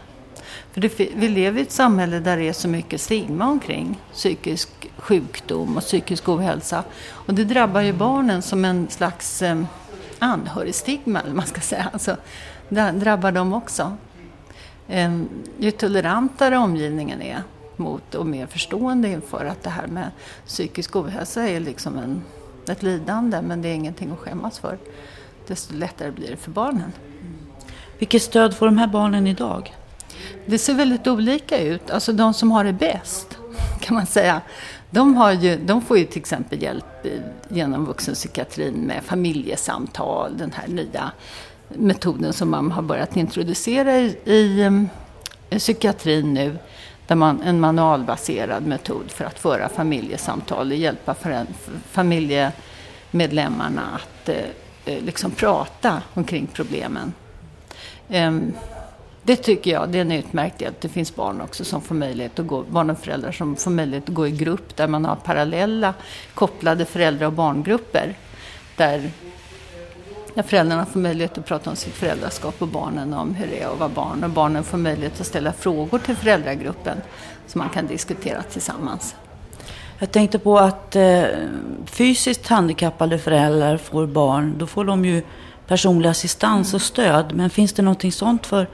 För det, vi lever i ett samhälle där det är så mycket stigma omkring psykisk sjukdom och psykisk ohälsa. Och det drabbar ju barnen som en slags eh, anhörigstigma, eller vad man ska säga. Alltså, det drabbar dem också. Eh, ju tolerantare omgivningen är mot och mer förstående inför att det här med psykisk ohälsa är liksom en, ett lidande men det är ingenting att skämmas för. Desto lättare blir det för barnen. Vilket stöd får de här barnen idag? Det ser väldigt olika ut. Alltså de som har det bäst, kan man säga. De, har ju, de får ju till exempel hjälp eh, genom vuxenpsykiatrin med familjesamtal, den här nya metoden som man har börjat introducera i, i, i psykiatrin nu. Där man, en manualbaserad metod för att föra familjesamtal och hjälpa för, familjemedlemmarna att eh, eh, liksom prata omkring problemen. Ehm, det tycker jag det är en utmärkt hjälp. Det finns barn också som får möjlighet att gå, barn och föräldrar som får möjlighet att gå i grupp där man har parallella kopplade föräldrar och barngrupper. Där, där föräldrarna får möjlighet att prata om sitt föräldraskap och barnen om hur det är att vara barn. Och barnen får möjlighet att ställa frågor till föräldragruppen som man kan diskutera tillsammans. Jag tänkte på att eh, fysiskt handikappade föräldrar får barn, då får de ju personlig assistans och stöd. Men finns det någonting sånt för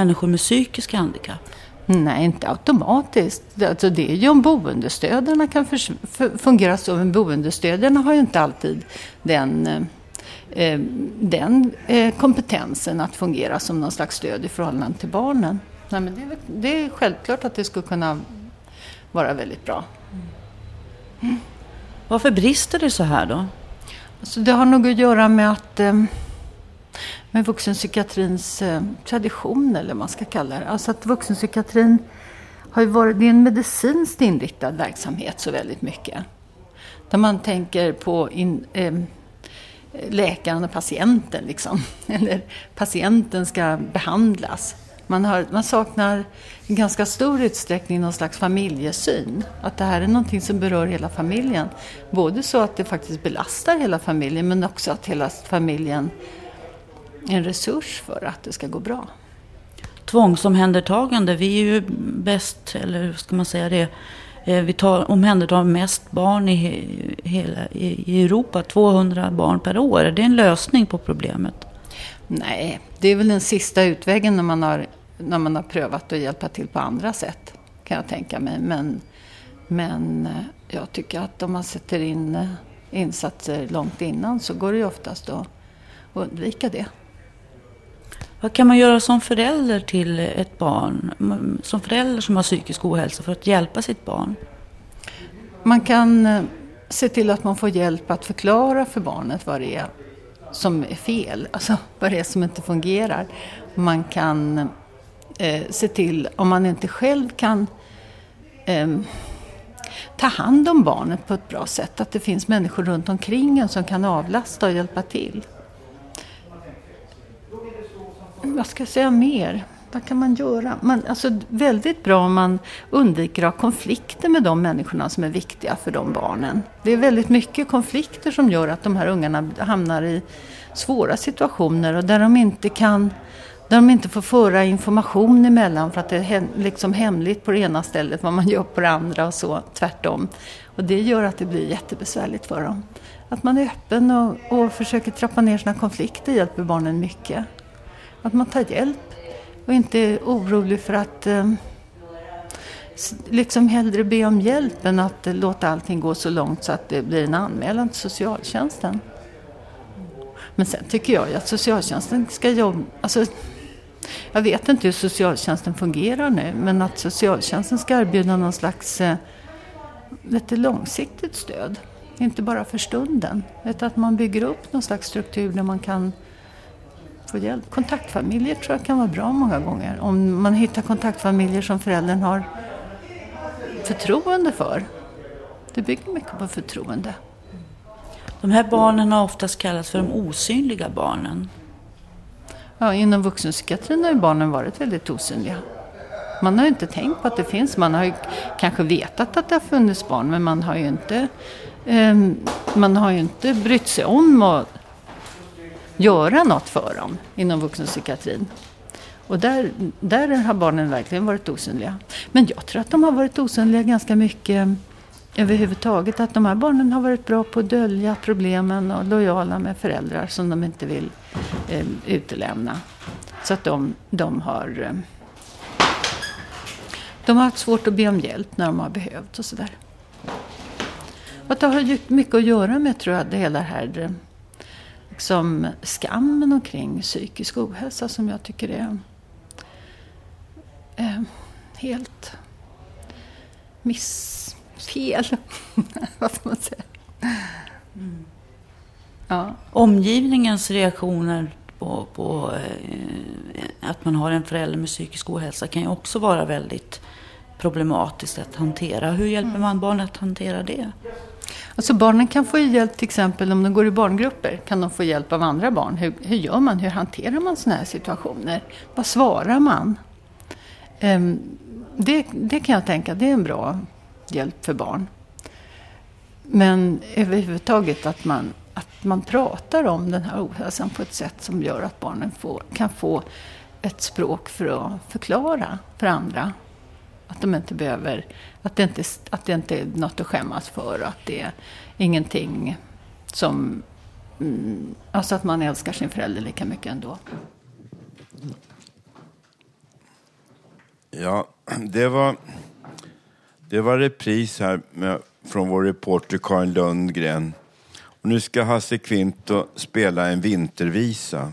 människor med psykiska handikapp? Nej, inte automatiskt. Det- Alltså det är ju om boendestödarna kan fungera så, men boendestödarna har ju inte alltid den, eh, eh, den eh, kompetensen att fungera som någon slags stöd i förhållande till barnen. Nej, men det, är, det är självklart att det skulle kunna vara väldigt bra. Varför brister det så här då? Alltså det har nog att göra med att eh, med vuxenpsykiatrins eh, tradition eller vad man ska kalla det. Alltså att vuxenpsykiatrin har ju varit, det är en medicinskt inriktad verksamhet så väldigt mycket. Där man tänker på in, eh, läkaren och patienten liksom. Eller patienten ska behandlas. Man, har, man saknar i ganska stor utsträckning någon slags familjesyn. Att det här är någonting som berör hela familjen. Både så att det faktiskt belastar hela familjen men också att hela familjen en resurs för att det ska gå bra. Tvångsomhändertagande, vi är ju bäst, eller hur ska man säga det? Eh, Vi tar, omhändertar mest barn i, he- hela, i, i Europa, 200 barn per år. Är det en lösning på problemet? Nej, det är väl den sista utvägen när man har, när man har prövat att hjälpa till på andra sätt. Kan jag tänka mig. Men, men eh, jag tycker att om man sätter in eh, insatser långt innan så går det ju oftast att undvika det. Vad kan man göra som förälder till ett barn, som förälder som har psykisk ohälsa för att hjälpa sitt barn? Man kan eh, se till att man får hjälp att förklara för barnet vad det är som är fel, alltså vad det är som inte fungerar. Man kan eh, se till, om man inte själv kan eh, ta hand om barnet på ett bra sätt, att det finns människor runt omkring en som kan avlasta och hjälpa till. Vad ska jag säga mer? Vad kan man göra? Man, alltså, väldigt bra om man undviker att ha konflikter med de människorna som är viktiga för de barnen. Det är väldigt mycket konflikter som gör att de här ungarna hamnar i svåra situationer och där de inte kan där de inte får föra information emellan för att det är hem, liksom hemligt på det ena stället vad man gör på det andra och så tvärtom. Och det gör att det blir jättebesvärligt för dem. Att man är öppen och, och försöker trappa ner sina konflikter hjälper barnen mycket. Att man tar hjälp och inte är orolig för att eh, liksom hellre be om hjälp än att eh, låta allting gå så långt så att det blir en anmälan till socialtjänsten. Men sen tycker jag ju att socialtjänsten ska jobba... Alltså, jag vet inte hur socialtjänsten fungerar nu, men att socialtjänsten ska erbjuda någon slags eh, lite långsiktigt stöd. Inte bara för stunden, utan att man bygger upp någon slags struktur där man kan få hjälp. Kontaktfamiljer tror jag kan vara bra många gånger. Om man hittar kontaktfamiljer som föräldern har förtroende för. Det bygger mycket på förtroende. De här barnen har oftast kallats för de osynliga barnen. Ja, inom vuxenpsykiatrin har ju barnen varit väldigt osynliga. Man har ju inte tänkt på att det finns. Man har ju kanske vetat att det har funnits barn men man har ju inte, ehm, man har ju inte brytt sig om att göra något för dem inom vuxenpsykiatrin. Och där, där har barnen verkligen varit osynliga. Men jag tror att de har varit osynliga ganska mycket överhuvudtaget. Att de här barnen har varit bra på att dölja problemen och lojala med föräldrar som de inte vill eh, utelämna. Så att de, de har eh, de har haft svårt att be om hjälp när de har behövt och sådär. Och det har mycket att göra med, tror jag, det hela här eh, liksom skammen omkring psykisk ohälsa som jag tycker är... Eh, helt missfel. Vad ska man säga? Ja. Omgivningens reaktioner på, på eh, att man har en förälder med psykisk ohälsa kan ju också vara väldigt problematiskt att hantera. Hur hjälper man barn att hantera det? Alltså barnen kan få hjälp till exempel om de går i barngrupper. Kan de få hjälp av andra barn? Hur, hur gör man? Hur hanterar man sådana här situationer? Vad svarar man? Um, det, det kan jag tänka, det är en bra hjälp för barn. Men överhuvudtaget att man, att man pratar om den här ohälsan på ett sätt som gör att barnen får, kan få ett språk för att förklara för andra. Att de inte behöver, att det inte, att det inte är något att skämmas för. Att det är ingenting som, mm, alltså att man älskar sin förälder lika mycket ändå. Ja, det var, det var repris här med, från vår reporter Karin Lundgren. Och nu ska Hasse Kvinto spela en vintervisa.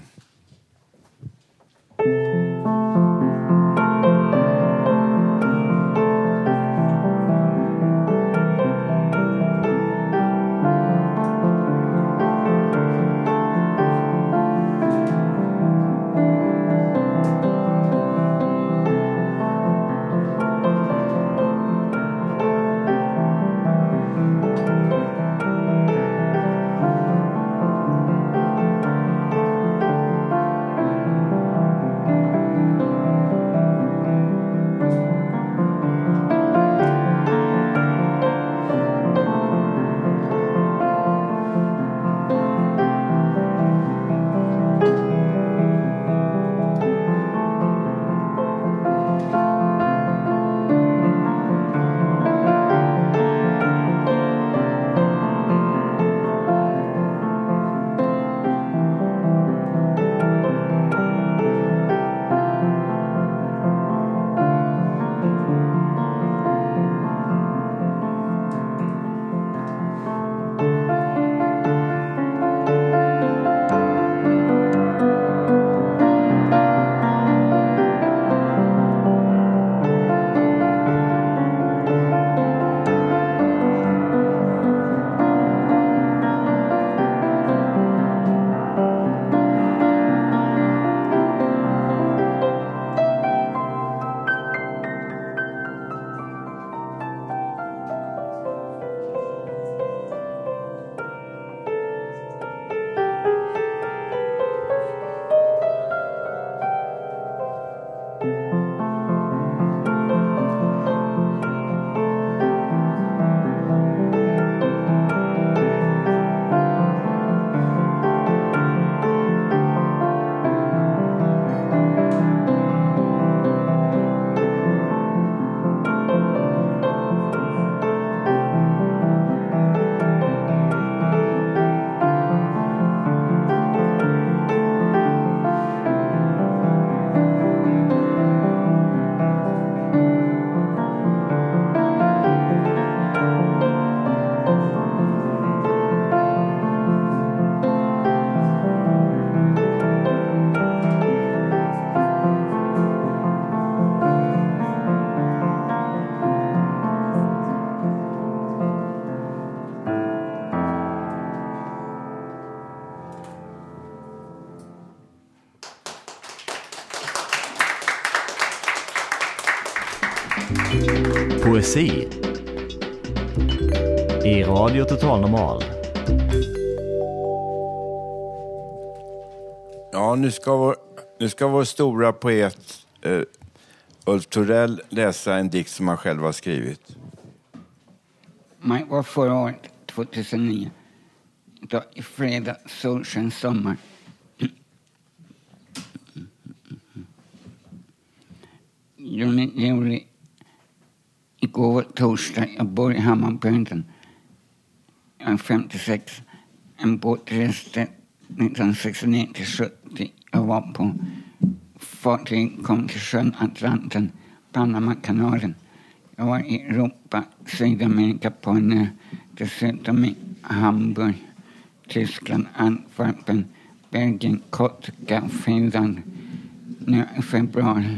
Radio Total Normal. Ja, nu ska vår, nu ska vår stora poet eh, Ulf Torell läsa en dikt som han själv har skrivit. Maj var förra året, 2009. Då i fredag, solsken sommar. Juni, juli. Igår var torsdag. Jag bor i Hammarbyhöjden. Jag är 56. En båt reste 1969 till 70. Jag var på fartyg kom till sjön Atlanten, Panamakanalen. Jag var i Europa, Sydamerika på en ö. Dessutom i Hamburg, Tyskland, Antwerpen, Belgien, Kotka, Finland. Nu i februari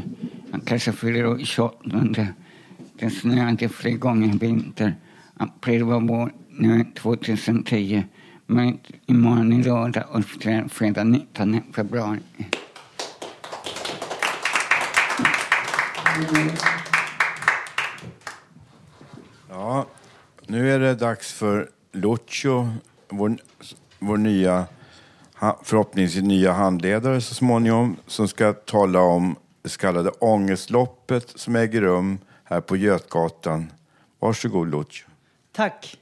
jag kanske fyller år 28. Det snöade flera gånger i vinter. April var vår, nu är 2010. Men imorgon är lördag och fredag 19 februari. Ja, nu är det dags för Lucio, vår, vår nya, förhoppningsvis nya handledare så småningom, som ska tala om det så kallade ångestloppet som äger rum här på Götgatan. Varsågod Lucio. Tack.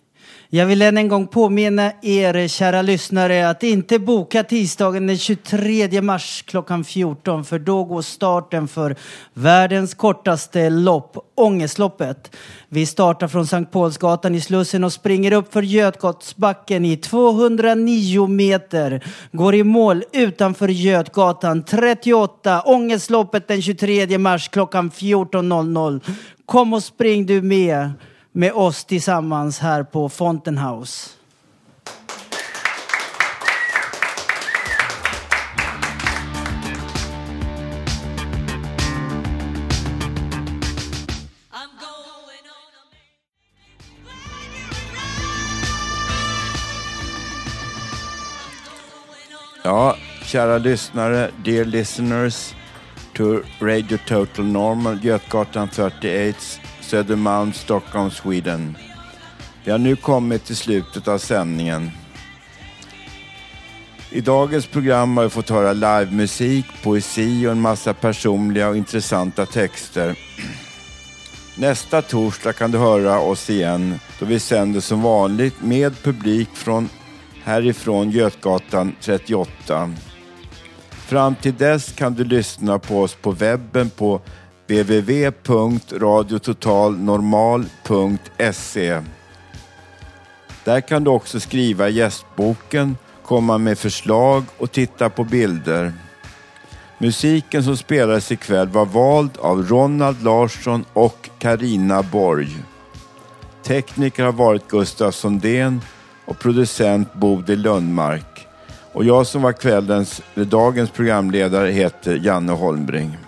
Jag vill än en gång påminna er kära lyssnare att inte boka tisdagen den 23 mars klockan 14 för då går starten för världens kortaste lopp, Ångestloppet. Vi startar från Sankt Paulsgatan i Slussen och springer upp för Götgatsbacken i 209 meter. Går i mål utanför Götgatan 38, Ångestloppet den 23 mars klockan 14.00. Kom och spring du med med oss tillsammans här på Fountain House. Ja, kära lyssnare, dear listeners to Radio Total Normal, Götgatan 38, Södermalm, Stockholm, Sweden. Vi har nu kommit till slutet av sändningen. I dagens program har vi fått höra livemusik, poesi och en massa personliga och intressanta texter. Nästa torsdag kan du höra oss igen då vi sänder som vanligt med publik från härifrån Götgatan 38. Fram till dess kan du lyssna på oss på webben på www.radiototalnormal.se. Där kan du också skriva i gästboken, komma med förslag och titta på bilder. Musiken som spelades ikväll var vald av Ronald Larsson och Karina Borg. Tekniker har varit Gustaf Sondén och producent Bodil Lundmark. Och jag som var kvällens, dagens programledare heter Janne Holmbring.